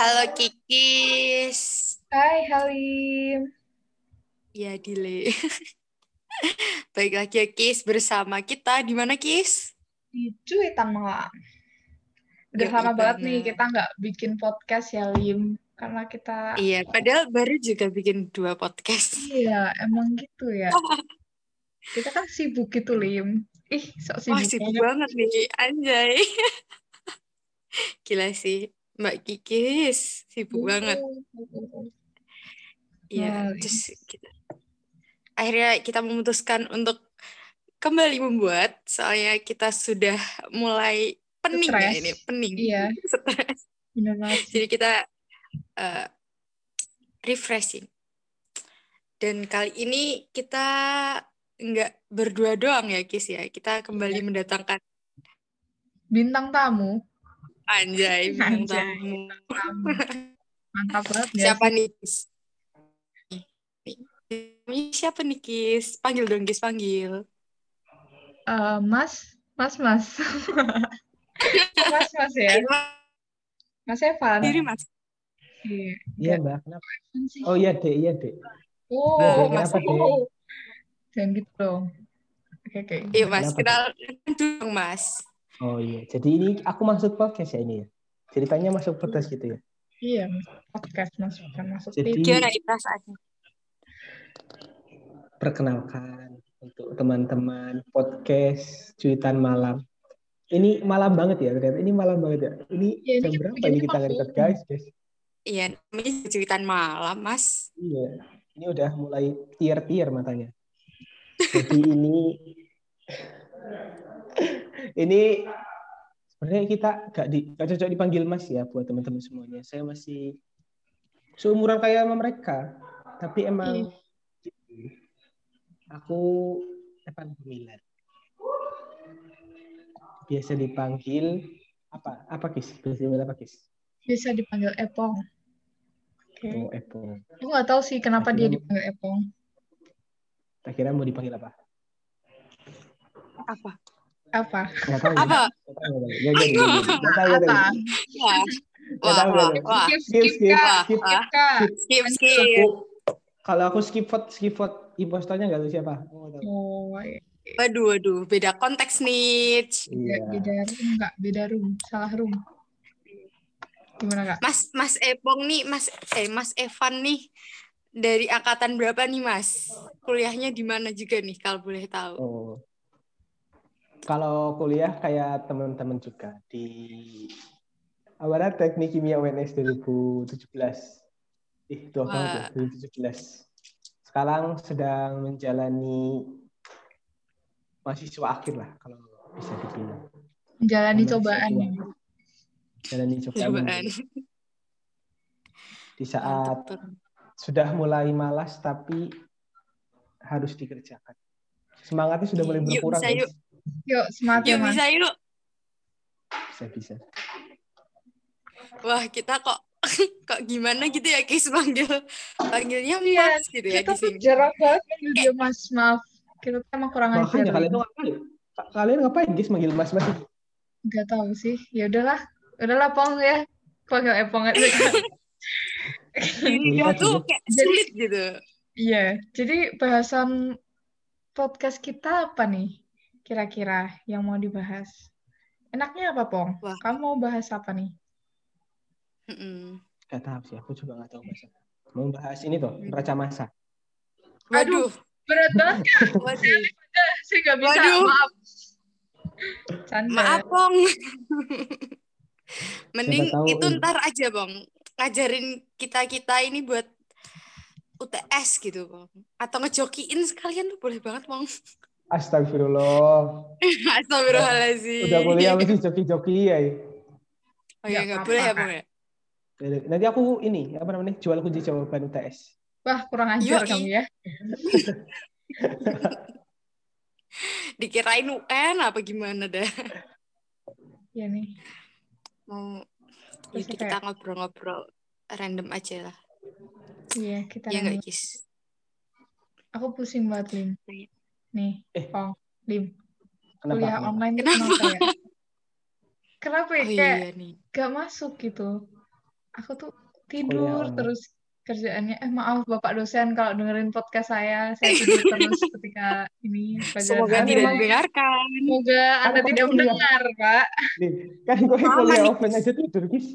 Halo Kikis. Hai Halim. Ya, delay. Baik lagi ya Kis bersama kita di mana Kis? Di cuitan malam. Udah Yoi lama banget nih kita nggak bikin podcast ya Lim. Karena kita, Iya, padahal baru juga bikin dua podcast. iya emang gitu ya. Kita kan sibuk gitu Lim. Ih, sok Wah, sibuk sibuk banget. banget nih, anjay. Gila sih, Mbak Kikis, sibuk banget. Iya, Wah, terus kita akhirnya kita memutuskan untuk kembali membuat, soalnya kita sudah mulai pening ya Stres. ini, pening. Iya, Stres. banget. Jadi kita eh, refreshing. Dan kali ini kita nggak berdua doang ya, Kis ya. Kita kembali mendatangkan Bintang tamu. Anjay, bintang Anjay, tamu. Mantap banget ya. Siapa nih, Siapa nih, Kis? Panggil dong, Kis, panggil. Eh, mas, Mas, Mas. mas, Mas ya. Mas, Evan. Diri, Mas. Iya. Iya mbak, kenapa? Evan sih. Oh iya dek, iya dek. Oh, Dek, Mas. kenapa oh. Jangan gitu dong. Oke, oke. Iya, Mas. Kenapa, Kenal dong, Mas. Oh iya, jadi ini aku masuk podcast ya ini ya. Ceritanya masuk podcast gitu ya. Iya, podcast Mas, bukan masuk Jadi-. Gimana nih perasaannya? Perkenalkan untuk teman-teman podcast cuitan malam. Ini malam banget ya ternyata. Ini malam banget ya. Ini ini jam kita berapa bikinnya ini kita ngerecord guys, guys? Iya, namanya cuitan malam, Mas. Iya. Ini udah mulai tier-tier matanya. Jadi ini ini sebenarnya kita gak di gak cocok dipanggil Mas ya buat teman-teman semuanya. Saya masih seumuran kayak sama mereka, tapi emang gitu. aku Evan Gumilar. Biasa dipanggil apa? Apa Kis? Biasa dipanggil apa Kis? Bisa dipanggil Epong. Oke. Oh, Epo. Aku nggak tahu sih kenapa dia Akhirnya- dipanggil Epong. Tak kira mau dipanggil apa? Apa? Apa? Tahu. ya? Apa? Tahu. Ya, jadi, jadi. Nggak tahu. Apa? Wah, Nggak wah, tahu, wah, wah. Skip, Skip, skip, skip, skip. Kalau aku skip vote, skip vote impostornya nggak tahu siapa. Oh, iya. Waduh, waduh, beda konteks nih. Beda, Iya. beda room nggak? Beda room. Salah room. Gimana, Kak? Mas, Mas Epong nih, Mas, eh, Mas Evan nih, dari angkatan berapa nih, Mas? Kuliahnya di mana juga nih, kalau boleh tahu? Oh. Kalau kuliah kayak teman-teman juga di awalnya teknik kimia UNS 2017. Ih, banget ya, Wah. 2017. Sekarang sedang menjalani mahasiswa akhir lah kalau bisa dibilang. Menjalani cobaan siswa. ya. Jalani cobaan. Cobaan. Di saat sudah mulai malas tapi harus dikerjakan. Semangatnya sudah mulai Yuk, berkurang. bisa, yuk. Yuk, semangat ya, Yuk, Mas. bisa yuk. Bisa bisa. Wah, kita kok kok gimana gitu ya, Kis panggil panggilnya Iya, Mas gitu ya Kita di tuh sini. jarang banget manggil dia Mas. Maaf. Kita tuh emang kurang ajar. Makanya kalian tuh ngapain? Kalian ngapain guys manggil Mas Mas? Gak tahu sih. Ya udahlah. Udahlah, Pong ya. Panggil Epong aja. Dia tuh kayak Jadi- sulit gitu. Iya, jadi bahasan podcast kita apa nih? Kira-kira yang mau dibahas? Enaknya apa, Pong? Wah. Kamu mau bahas apa nih? Mm-mm. Gak tahu sih, aku juga gak tahu bahasa. Mau bahas ini tuh, neraca masa. Waduh, Berat banget, waduh. saya nggak bisa. Waduh. Maaf. Canda. Maaf, Bong. Mending tahu itu ntar aja, Bong. Ngajarin kita-kita ini buat UTS gitu, Bong. Atau ngejokiin sekalian tuh boleh banget, Bong. Astagfirullah. Astagfirullahaladzim. Udah kuliah masih joki-joki ya. Oh iya, Nggak apa-apa, boleh ya. Bong ya? Nanti aku ini, apa namanya, jual kunci jawaban UTS. Wah, kurang ajar Yoi. kamu ya. Dikirain UN apa gimana dah. Iya nih. Mau apa kita ngobrol-ngobrol random aja lah. Iya, kita Ya random. nggak, Kis? Aku pusing banget, Lim. Nih, Eh. Pong. Lim, Kenapa? kuliah Kenapa? online Kenapa? kenapa ya? Kenapa ya? Oh Kayak iya nih. gak masuk gitu. Aku tuh tidur online. terus kerjaannya. Eh maaf Bapak dosen kalau dengerin podcast saya, saya tidur terus ketika ini Semoga tidak Memang didengarkan. Semoga Anda Kan tidak kuliah. mendengar, Pak. Nih, kan gue kuliah offline aja tidur, guys.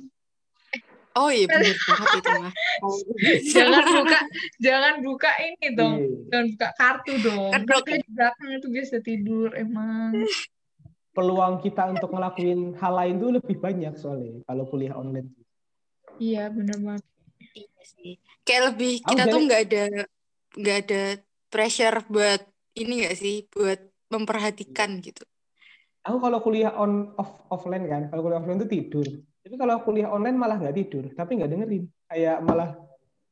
Oh iya bener banget itu mah. Jangan buka jangan buka ini dong. Iya. Jangan buka kartu dong. Kan saya di belakang itu biasa tidur emang. Peluang kita untuk ngelakuin hal lain tuh lebih banyak soalnya kalau kuliah online. Iya, bener banget. Iya sih. Kayak lebih kita tuh jadi- nggak ada nggak ada pressure buat ini nggak sih buat memperhatikan gitu. Aku kalau kuliah on off offline kan, kalau kuliah offline tuh tidur. Tapi kalau kuliah online malah nggak tidur, tapi nggak dengerin. Kayak malah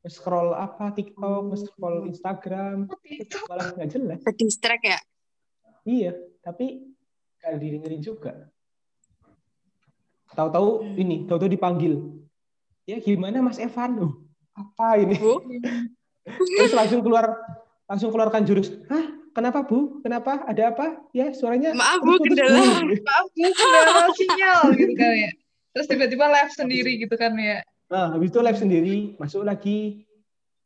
scroll apa TikTok, scroll Instagram, Oh, itu malah nggak jelas. Ke distract ya. Iya, tapi nggak didengerin juga. Tahu-tahu Hmm. ini, tahu-tahu dipanggil. Ya gimana Mas Evan? Uh, apa ini? Bu, Terus langsung keluar, langsung keluarkan jurus. Hah? Kenapa Bu? Kenapa? Ada apa? Ya suaranya. maaf Bu kendala. maaf bu, kendala sinyal gitu kan ya. Terus tiba-tiba live sendiri gitu kan ya. Nah, habis itu live sendiri, masuk lagi,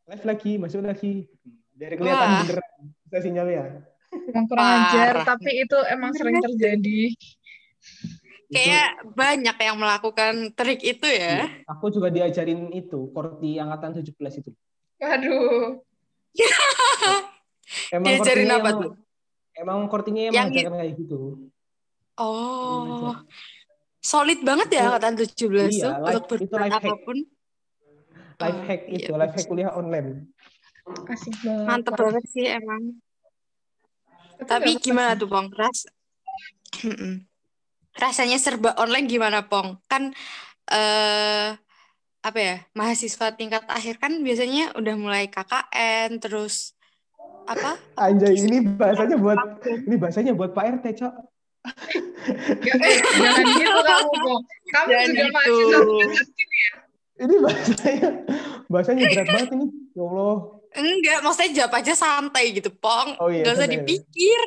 live lagi, masuk lagi. Dari kelihatan Wah. beneran bisa sinyalnya. Emang kurang ajar, Parah. tapi itu emang sering terjadi. Kayak banyak yang melakukan trik itu ya. aku juga diajarin itu, korti angkatan 17 itu. Waduh. Emang Diajarin apa emang- tuh? Emang kortinya yang Yang kayak gitu. Oh, solid banget ya angkatan 17 iya, tuh life- untuk itu life hack. apa pun. Life Oh, hack iya, itu, life hack kuliah online. Asik banget. Mantep banget sih emang. Tapi Tapi gimana tuh Pong? Ras. Rasanya serba online gimana Pong? Kan eh apa ya? Mahasiswa tingkat akhir kan biasanya udah mulai KKN terus apa? Anjay, ini bahasanya buat ini bahasanya buat Pak RT, Cok. Sih. Eh, Jangan gitu kamu, Pong. Kamu Jangan juga gitu. mahasiswa semester ya. Ini bahasanya bahasanya berat banget ini. Ya Allah. Enggak, maksudnya jawab aja santai gitu, Pong. Oh iya, Nggak usah santai. dipikir.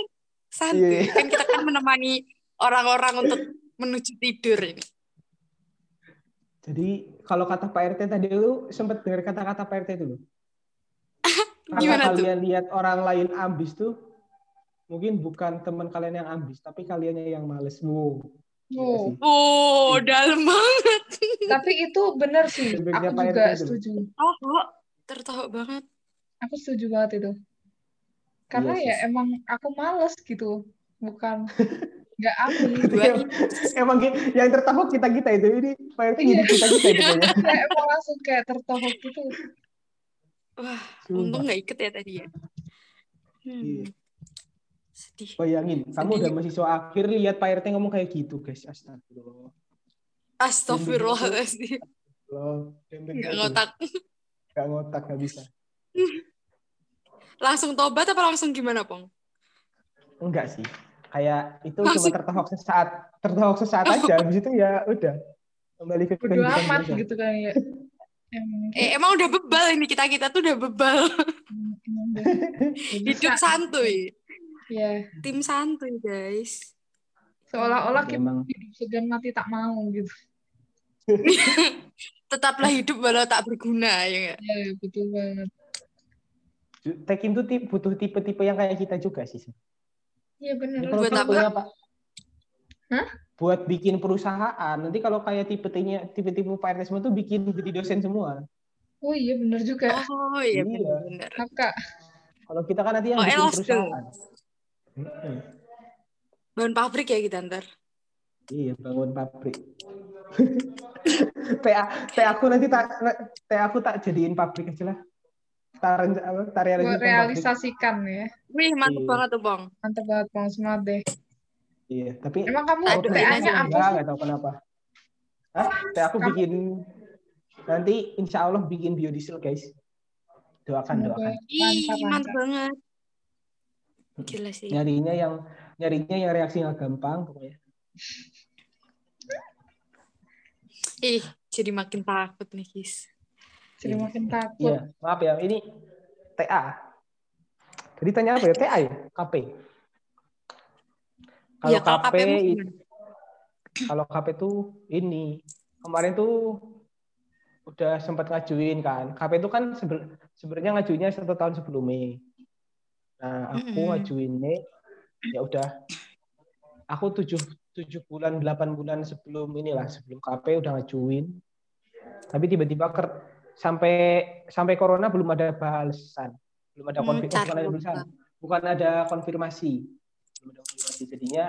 Santai. Iya. Kan kita kan menemani orang-orang untuk menuju tidur ini. Jadi kalau kata Pak RT tadi lu sempat dengar kata-kata Pak RT itu. Kalau Gimana tuh? kalian lihat orang lain ambis tuh mungkin bukan teman kalian yang ambis, tapi kaliannya yang males. Wow. Gila Oh. sih. Oh, dalam banget. Tapi itu bener sih. Aku juga setuju. Oh, tertawa banget. Aku setuju banget itu. Karena Iya, ya emang aku males gitu. Bukan nggak aku. Dua Emang yang tertawa kita kita itu ini Pak kita kita itu kayaknya. Kayak emang langsung kayak tertohok gitu. Wah, Sumpah. untung nggak ikut ya tadi ya. Hmm. Iya. Sedih. Bayangin, kamu Sedih. udah mahasiswa akhir lihat Pak RT ngomong kayak gitu, guys. Astagfirullah. Astagfirullahaladzim. Gitu. ngotak. Nggak ngotak, nggak bisa. Langsung tobat apa langsung gimana, Pong? Enggak sih. Kayak itu Maksud- cuma tertahok sesaat, tertahok sesaat aja. Habis itu ya udah kembali ke kehidupan amat biasa. gitu kan ya. Emang, Eh, emang udah bebal ini kita-kita tuh udah bebal. udah- udah Hidup santuy. Ya, Tim santuy, guys. seolah-olah kita emang hidup segan mati tak mau gitu. Tetaplah hidup walau tak berguna, ya nggak? Ya, betul banget. Tekin tuh butuh tipe-tipe yang kayak kita juga sih. Iya benar. Buat apa? apa? Hah? Buat bikin perusahaan. Nanti kalau kayak tipe-tipenya tipe-tipe Pak RT semua tuh bikin jadi dosen semua. Oh iya benar juga. Oh, iya Iya. benar-benar. Kakak. Kalau kita kan nanti yang Oh, bikin elos tuh. Bahan pabrik ya kita ntar. Iya, bangun pabrik. TA, TA aku nanti tak TA aku tak jadiin pabrik aja lah. Renca- apa, Buat realisasikan pabrik. ya. Wih, mantep Iya. banget tuh, Bang. Mantap banget, Bang. Semangat deh. Iya, tapi Emang kamu TA-nya aja. apa enggak, tahu kenapa. Hah? TA aku Kamu- bikin nanti insya Allah bikin biodiesel guys. Doakan, doakan. Ih, mantep banget. Gila sih. Nyarinya yang nyarinya yang reaksinya gampang pokoknya. Ih, jadi makin takut nih, Kis. Jadi Iya. makin takut. Iya, maaf ya, ini TA. Jadi tanya apa ya? TA ya? KP. Kalau Iya, kalau KP, kalau KP tuh ini kemarin tuh udah sempat ngajuin kan. KP itu kan sebe- sebenarnya ngajuinnya satu tahun sebelumnya. Nah, aku Mm-mm. ngajuinnya ya udah. Aku tujuh tujuh bulan delapan bulan sebelum inilah sebelum KP udah ngajuin. Tapi tiba-tiba ker- sampai sampai corona belum ada balasan. Belum ada Hmm, konfirmasi bukan ada balasan. Bukan ada konfirmasi. Belum ada konfirmasi. Jadinya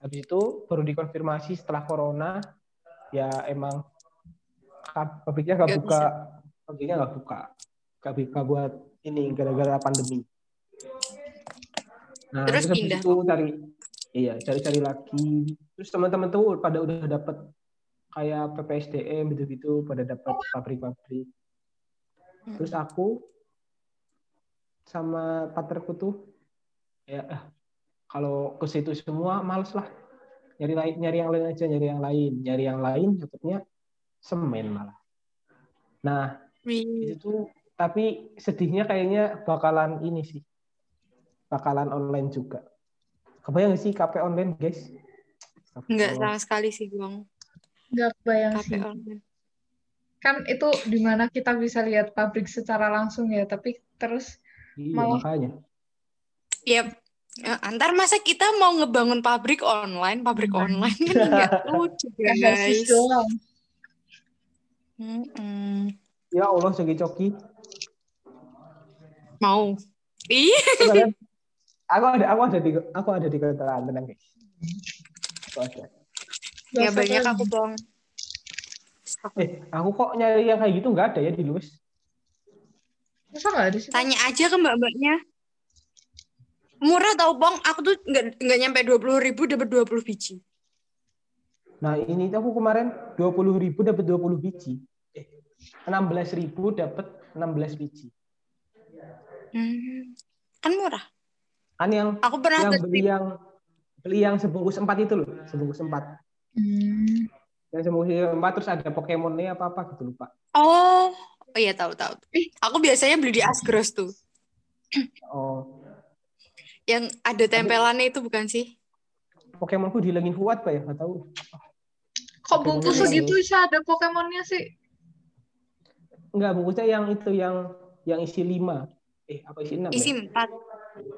habis itu baru dikonfirmasi setelah corona. Ya emang pabriknya nggak Nggak buka. pabriknya nggak buka. Nggak buka buat ini gara-gara pandemi nah Terus pindah. itu cari iya cari-cari lagi. Terus teman-teman tuh pada udah dapet kayak PPSDM gitu-gitu pada dapat pabrik-pabrik. Hmm. terus aku sama partnerku tuh ya ah, kalau ke situ semua males lah. Nyari lain nyari yang lain aja nyari yang lain. Nyari yang lain dapetnya semen malah. Nah itu tapi sedihnya kayaknya bakalan ini sih bakalan online juga kebayang sih KP online guys Enggak sama sekali sih, Bang. Nggak kebayang KP sih. online. Kan itu di mana kita bisa lihat pabrik secara langsung ya, tapi terus iya Malah- makanya Ya, ya, antar masa kita mau ngebangun pabrik online, pabrik Hmm. online kan enggak lucu, guys. ya Allah coki-coki Mau. Ih, Kalian- aku ada aku ada di aku ada di keterangan tenang guys aku ada ya banyak aku, Bang. eh aku kok nyari yang kayak gitu nggak ada ya di Luwes Masa nggak ada sih? Tanya aja ke mbak-mbaknya. Murah tau, Bang. Aku tuh nggak nggak nyampe 20 ribu dapat 20 biji. nah ini tuh aku kemarin dua puluh ribu dapat 20 biji eh enam belas ribu dapat 16 biji Hmm. Kan murah. Kan yang Aku pernah yang beli yang beli yang sebungkus empat itu loh sebungkus empat Hmm. yang sebungkus empat terus ada Pokemonnya apa apa gitu lupa Oh, oh iya tahu tahu. Ih. Aku biasanya beli di Asgros tuh. oh Yang ada tempelannya itu bukan sih? Pokemonku dihilangin kuat pak ya nggak tahu Kok bungkus Pokemon segitu bisa ada Pokemonnya sih? Enggak, bungkusnya yang itu yang yang isi lima. Eh, apa isi enam? Isi ya?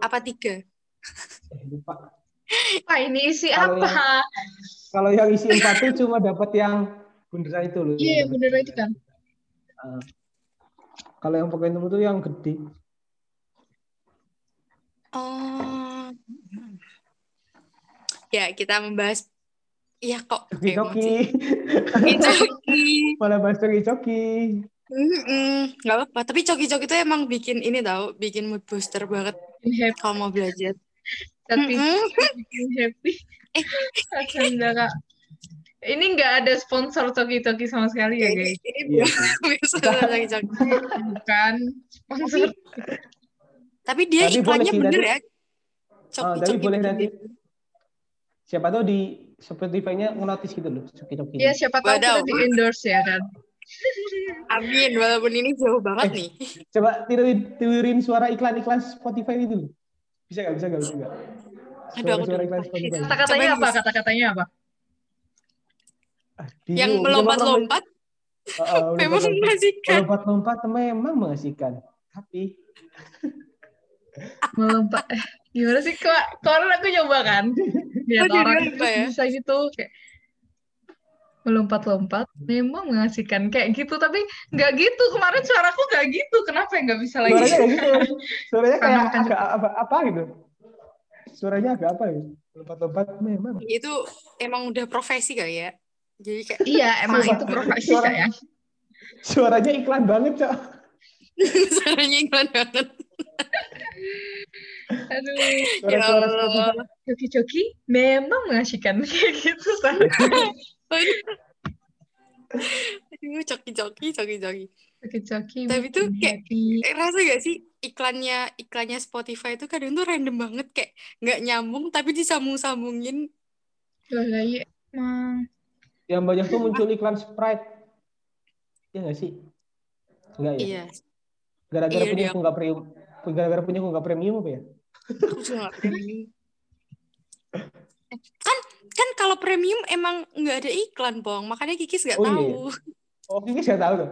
Apa tiga? Eh, lupa. Wah, ini isi Kalau apa? Kalau yang isi empat itu cuma dapat yang bunderan itu loh. Iya, bener itu kan. Ah. kalau yang Pokemon itu yang gede. Oh. Ya, kita membahas Iya kok. Pokemon sih. Coki-coki. Coki-coki. Malah bahas. Mm-mm. Nggak apa-apa. Tapi coki-coki itu emang bikin ini tau, bikin mood booster banget Bikin happy, kalau mau belajar. tapi Mm-mm. bikin happy. Astaga, Kak. Ini nggak ada sponsor Toki-Toki sama sekali ya, guys. ini Iya. bukan coki-coki. Bukan sponsor. Tapi dia Tapi boleh iklannya bener ya. Ah, tapi boleh bener. nanti. Siapa tahu di Spotify-nya nge-notice gitu loh, coki-coki. Ya, siapa tahu kita di endorse ya kan. Amin, walaupun ini jauh banget Eh. nih. Coba tiruin, tiruin suara iklan-iklan Spotify itu. Bisa nggak? Bisa nggak? Bisa nggak? Aduh, aku udah iklan. Spotify. Kata-katanya apa? Kata-katanya apa? Yang melompat-lompat Coba, ah, ah, memang melompat-lompat. mengasihkan. Melompat-lompat memang mengasihkan. Tapi Melompat. Eh, gimana sih? Kok kemarin aku nyoba kan. Lihat Oh, orang ya? bisa gitu kayak melompat-lompat memang mengasihkan kayak gitu tapi nggak gitu kemarin suaraku nggak gitu kenapa ya nggak bisa lagi suaranya kayak gitu. Suaranya Karena kayak agak apa, apa gitu. Suaranya agak apa gitu. Melompat-lompat memang. Itu emang udah profesi kali ya. Jadi kayak iya emang Sumpah. itu profesi Suara- saya Suaranya iklan banget, Cok. suaranya iklan banget. aduh Ya Suara-suara Allah. Joki-joki memang mengasihkan kayak gitu. Aduh, coki-coki, coki-coki. joki-joki Tapi tuh kayak- happy. Eh, rasa gak sih iklannya iklannya Spotify itu kadang tuh random banget kayak nggak nyambung tapi disambung-sambungin. Lah, iya, emang Yang banyak tuh muncul iklan Sprite. Iya nggak sih? Enggak ya? Iya, Gara-gara Iya, punya aku nggak premium. Gara-gara punya aku nggak premium apa ya? aku juga nggak premium. Eh, Kan kan kalau premium emang nggak ada iklan, Bong. Makanya Kikis nggak Oh, iya, tahu. Oh, ini saya tahu tuh.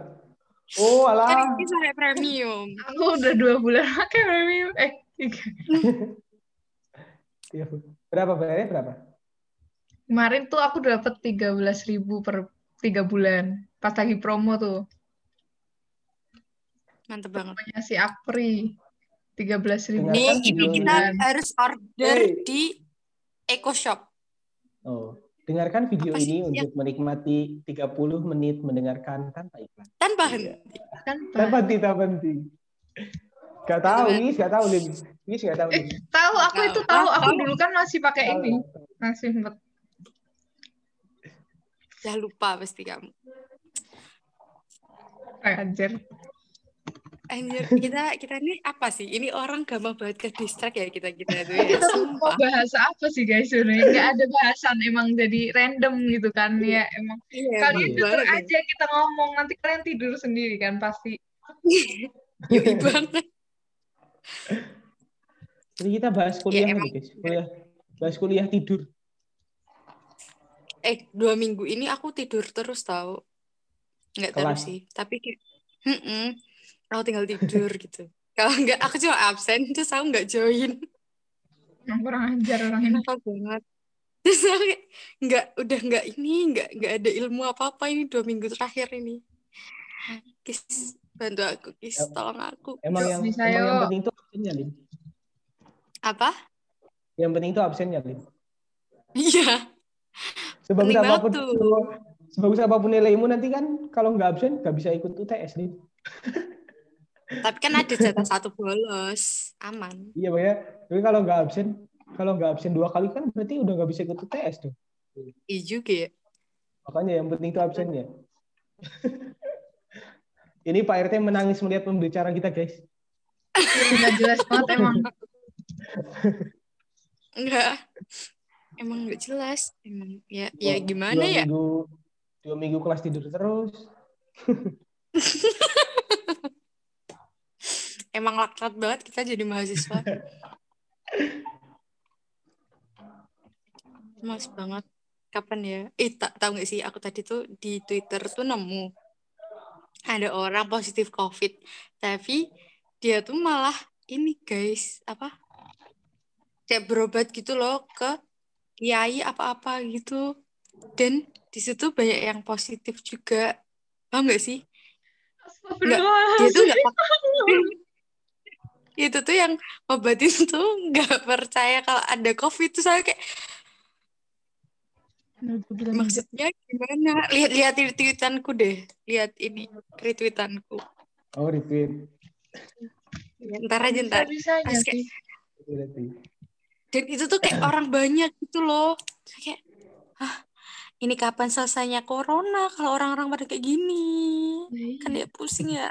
Oh, Kan alah. ini sampai premium. Aku udah dua bulan pakai premium. Eh, tiga. Iya. Berapa bayarnya berapa? Kemarin tuh aku dapat 13.000 ribu per tiga bulan. Pas lagi promo tuh. Mantep banget. Namanya si Apri. 13.000 ribu Nih, ini kita harus order Hey. di Eco Shop. Oh, dengarkan video Apa sih? ini untuk menikmati 30 menit mendengarkan tanpa iklan. Tanpa Iya. henti. Kan, Tanpa henti, tanpa henti. Gak tahu, ini gak tahu, Lim. Ini gak tahu, Lim. tahu aku itu tahu. Aku dulu kan masih pakai Tahu. ini. Masih sempet. Udah lupa pasti kamu. Ajar. Anjir, kita kita ini apa sih? Ini orang gampang banget ke distract ya kita kita itu ya. Kita tuh mau Sumpah. bahas apa sih guys sebenarnya? Nggak ada bahasan emang jadi random gitu kan ya emang. Iya, Kalian jujur ya. aja kita ngomong nanti kalian tidur sendiri kan pasti. Yoi banget. Jadi kita bahas kuliah Ya, nih, emang. guys. Kuliah. Bahas kuliah tidur. Eh, dua minggu ini aku tidur terus tahu. Nggak terus Kelas. sih, tapi kayak, "Mm-mm, aku tinggal tidur gitu. Kalau nggak, aku cuma absen, terus aku nggak join. Emang kurang ajar orang ini. Enak banget. Terus aku kayak, nggak, udah nggak ini, nggak, nggak ada ilmu apa-apa ini dua minggu terakhir ini. Kis, bantu aku, Kis, Ya. tolong aku. Emang yang bisa, emang yang penting itu absennya, Lim. Apa? Yang penting itu absennya, Lim. Iya, Sebagus Penting apa pun tuh. sebagus apa pun nilaimu nanti kan kalau nggak absen nggak bisa ikut UTS, Lim. tapi kan ada jatah satu bolos, aman. Iya, Bang ya. Tapi kalau nggak absen, kalau nggak absen dua kali kan berarti udah nggak bisa ikut UTS tuh. Iya juga ya. Makanya yang penting itu absennya. Ini Pak RT menangis melihat pembicaraan kita, guys. Iya, Nggak jelas banget emang. Enggak. Emang nggak jelas. Emang ya ya Dua- gimana dua ya? Minggu, dua minggu kelas tidur terus. Emang laknat banget kita jadi mahasiswa. Mas banget. Kapan ya? Eh, tak tahu nggak sih? Aku tadi tuh di Twitter tuh nemu ada orang positif COVID, tapi dia tuh malah ini guys, apa? Kayak berobat gitu loh ke kiai apa-apa gitu. Dan di situ banyak yang positif juga. Paham nggak sih? Dia tuh nggak itu tuh yang obatin tuh nggak percaya kalau ada covid tuh saya kayak maksudnya gimana? Lihat-lihat retweetanku deh. Lihat ini retweetanku. Oh, retweet. Ya, ntar aja ntar. Kayak-. Berarti. dan itu tuh kayak orang banyak gitu loh. Kayak ah ini kapan selesainya corona kalau orang-orang pada kayak gini? Kan dia pusing ya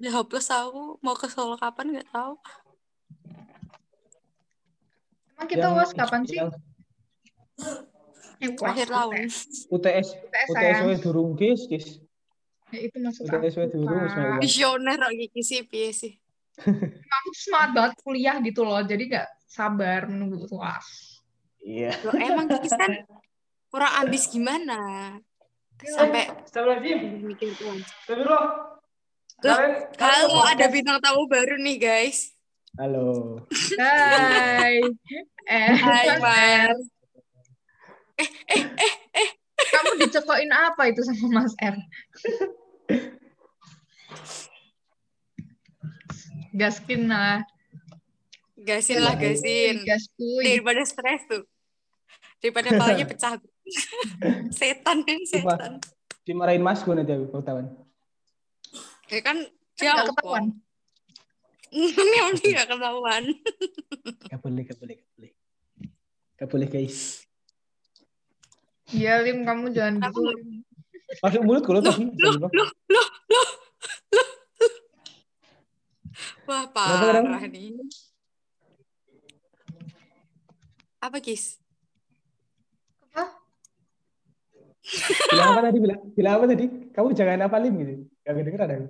udah hopeless aku mau ke Solo kapan nggak tahu Emang kita Yang- uas kapan sih? yang akhir tahun UTS, UTS UTS durung, guys, guys. Ya, itu maksud UTS aku. durung, visioner gitu sih piye sih Aku tuh semangat banget kuliah gitu loh, jadi gak sabar menunggu uas. Iya. Loh, emang Kikis kan kurang ambis gimana? Sampai Astagfirullahaladzim. mikir tuh. Halo, podcast- ada bintang tamu baru nih, guys. Halo. Hai. Eh, Hai, Mas Mar. R. Kamu dicekokin apa itu sama Mas R? Gaskin lah. Gasin lah, gasin. Gaskuy. Daripada stres tuh. Daripada palanya pecah. setan kan, setan. Dimarahin Mas gue nanti aku ketahuan. Ya kan Nggak jauh ketahuan. Memang nggak ketahuan. Gak boleh, gak boleh, gak boleh. Gak boleh, guys. Iya, Lim, kamu jangan gitu. nggak- Lim. Masuk mulut gue loh tadi. Loh, loh, loh, loh, loh. Wah, parah kenapa? nih. Apa, Kis? Apa? Bilang apa tadi? Bilang, bilang apa tadi? Kamu jangan apalin gitu. Gak kedengeran aku.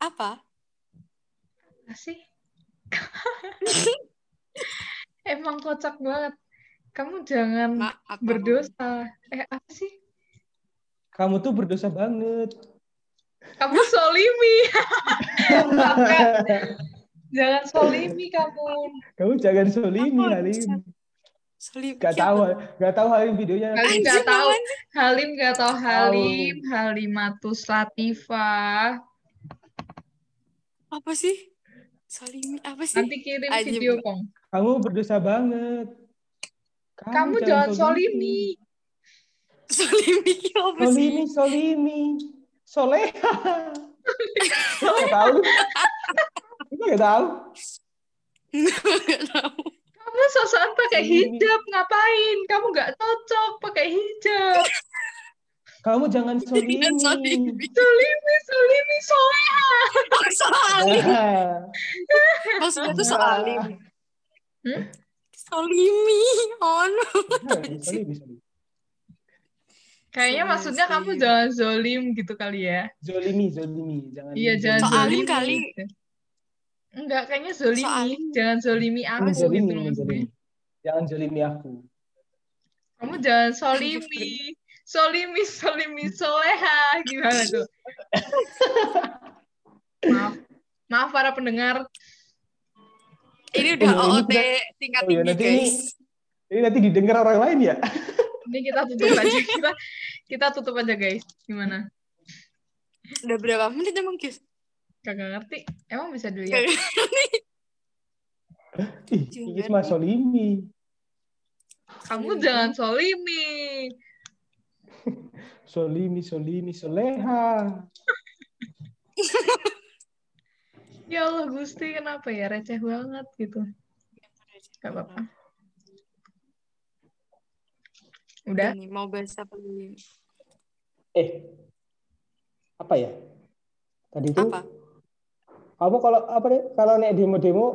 Apa? Apa sih? Emang kocak banget. Kamu jangan Maaf. berdosa. Eh, apa sih? Kamu tuh berdosa banget. Kamu solimi. Jangan solimi kamu. Kamu jangan solimi? Halim. Salim. Gak tahu, gak tahu Halim videonya. Halim nggak tahu. Halim nggak tahu Halim. Halimatus Latifah. Apa sih? Salimi apa sih? Nanti kirim Ajib. video Pong. Kamu berdosa banget. Kamu jangan solimi. Salimi apa sih? Solimi, solimi. Soleha. Gak tahu. Gak tahu. Nggak tahu. Kamu sosokan pakai Solimi. hijab ngapain? Kamu nggak cocok pakai hijab. Kamu jangan solimi. Jangan. Solimi, solimi, soleha. Salim. Nah, Maksudnya tuh salim. Hmm? Solimi. Oh no. solimi, solimi. Kayaknya Solimi, maksudnya kamu solimi. jangan zolim gitu kali ya. Zolimi, zolimi. Jangan Iya, jangan Soalim zolimi. kali. Enggak, kayaknya zolimi. Soalim. Jangan zolimi aku Menzolimi, gitu menzolimi. Jangan zolimi aku. Kamu jangan solimi. Solimi, solimi, soleha. Gimana tuh? Maaf. Maaf para pendengar. Ini udah Oh, ini OOT tingkat Oh iya, tinggi nanti ini, guys. ini nanti didengar orang lain ya? Ini kita tutup aja. Kita, kita tutup aja guys. Gimana? Udah berapa menit emang guys? Kagak ngerti. Emang bisa dilihat? Ih, ini mah solimi. Kamu jangan solimi. Solimi, solimi, soleha. Ya Allah Gusti, kenapa ya receh banget gitu. Gak apa-apa. Udah? Nih, mau bahas apa dulu? Eh, apa ya? Tadi itu Apa? kamu kalau apa nih? Kalau naik demo-demo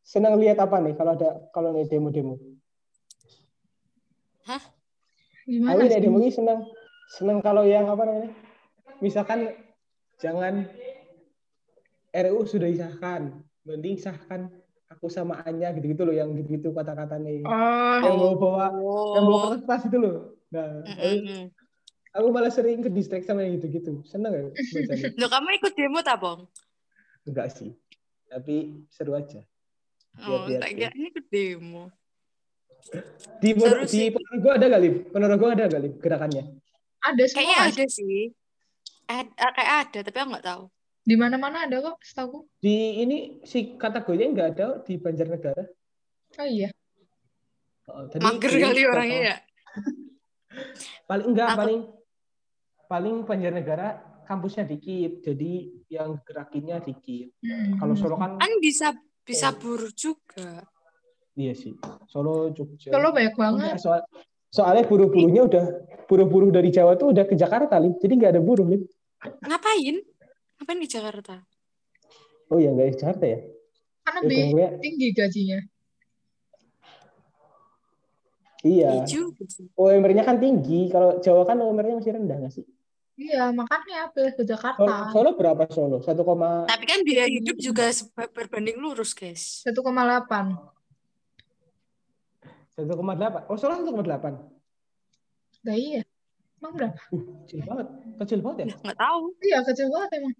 senang lihat apa nih? Kalau ada kalau naik demo-demo. Gimana Aku naik sih? demo ini senang senang kalau yang apa namanya? Misalkan jangan RUU sudah disahkan, mending sahkan aku sama Anya gitu-gitu loh yang gitu-gitu kata-kata nih. Oh, Yang bawa bawa yang bawa kertas itu loh. Nah, aku, Mm-mm. aku malah sering ke distract sama yang gitu-gitu. Seneng ya bacanya? Loh, kamu ikut demo tak, Bong? Enggak sih. Tapi seru aja. Oh, tak kira ini ikut demo. Di Seru di. Ponorogo ada gak, Lip? Ponorogo ada gak, Lip, gerakannya? Ada semua Kayaknya ada sih. Ad, ah, kayak ada, tapi aku nggak tahu. Di mana-mana ada kok, setahu. Di ini si kategorinya nggak ada di Banjarnegara. Oh iya. Oh, tadi Mager kali orangnya ya. Paling enggak, Aku- paling paling Banjarnegara kampusnya dikit, jadi yang gerakinnya dikit. Hmm. Kalau Solo kan, Kan bisa bisa Oh. buruh juga. iya sih. Solo, Jogja. Solo banyak banget. Enggak, soal, soalnya buruh-buruhnya udah buruh-buruh dari Jawa tuh udah ke Jakarta, Lip. Jadi nggak ada buruh, Lip. Ngapain? Ngapain di Jakarta? Oh iya, nggak di Jakarta ya? Kan Ya, lebih tinggi gajinya. iya. Iya. UMR-nya kan tinggi. Kalau Jawa kan UMR-nya masih rendah nggak sih? Iya, makanya pilih ke Jakarta. Solo berapa Solo? 1, Tapi kan biaya hidup juga berbanding lurus, guys. 1,8. 1,8. Oh, Solo 1,8. Nah iya. Emang berapa? Uh, kecil banget. Kecil banget ya? Nggak tahu. Iya, kecil banget emang.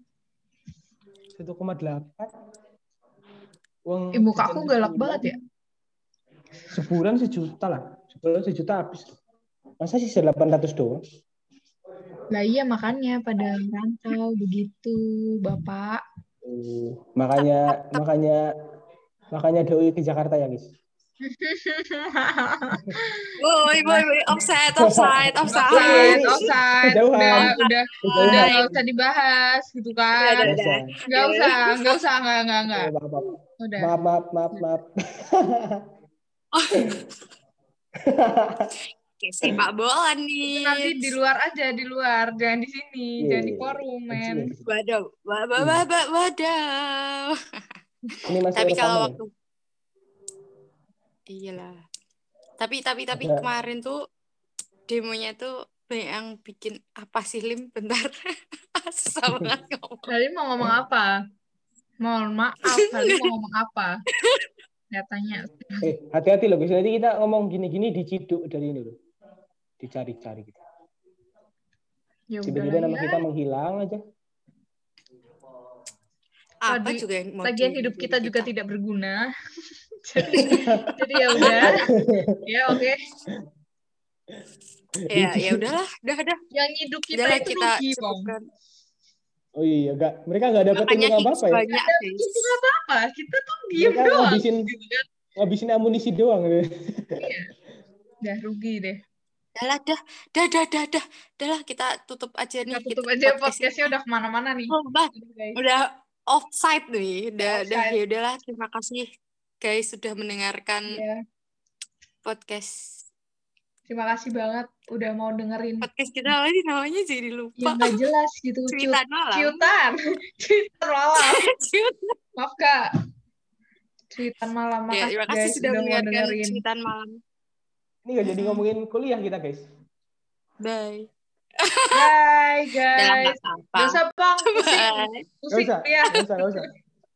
1,8. Uang Ibu kakku galak sebulan- banget ya. Sebulan sejuta lah. Sebulan sejuta habis. Masa sih 800 doang? Lah iya makanya pada rantau begitu, Bapak. Uh, makanya makanya makanya doi ke Jakarta ya, guys. Woi, woi, woi, offset, offside, offside. Offside, offside. Udah, udah, udah nggak usah dibahas gitu kan. Biasa. Nggak usah, nggak usah, nggak, nggak, nggak. Oh, maaf, maaf, Udah. maaf, maaf, maaf, maaf. Oke, sepak bola nih. Nanti di luar aja, di luar, jangan di sini, Iya, jangan di iya. forum, men. Wadaw, wadaw. Ini masih Tapi kalau waktu Iyalah. Tapi tapi tapi Ada- kemarin tuh demonya tuh banyak yang bikin apa sih Lim bentar. Susah banget ngomong. Kali mau ngomong apa? Mohon maaf, kali mau ngomong apa? Ya tanya. Eh, hati-hati loh guys. Nanti kita ngomong gini-gini diciduk dari ini loh. Dicari-cari kita. Ya Tiba-tiba nama ya. kita menghilang aja. Apa Lagi- juga yang mau Lagian hidup kita juga kita? tidak berguna. Jadi, jadi ya udah. Ya oke. Ya, ya udahlah, udah, udah. Yang hidup kita Udahlah itu kita rugi, cukupkan. Oh iya, gak, mereka nggak dapat ilmu apa-apa ya. banyak, nggak apa-apa. Kita tuh diem Mereka doang. ngabisin, Gitu kan. ngabisin amunisi doang. gitu. Udah rugi deh. Udahlah, dah, dah, dah, dah, dah. Udahlah, kita tutup aja nih. Kita tutup kita aja podcast podcastnya udah ke mana-mana nih. Oh, bah, udah offside nih. Udah, udah, ya udahlah. Terima kasih guys sudah mendengarkan Ya, podcast. terima kasih banget udah mau dengerin. Podcast kita lagi namanya jadi Ya lupa. nggak jelas gitu. Cuitan malam. ciutan. Ciutan malam. Ciutan. Maaf kak. Cuitan malam. Ya, Makasih terima kasih guys sudah mendengarkan dengerin. cuitan malam. Ini nggak jadi ngomongin kuliah kita guys. Bye. Bye guys. Gak usah pong. Pusing. Bye. Gak usah, ya. gak usah, gak usah.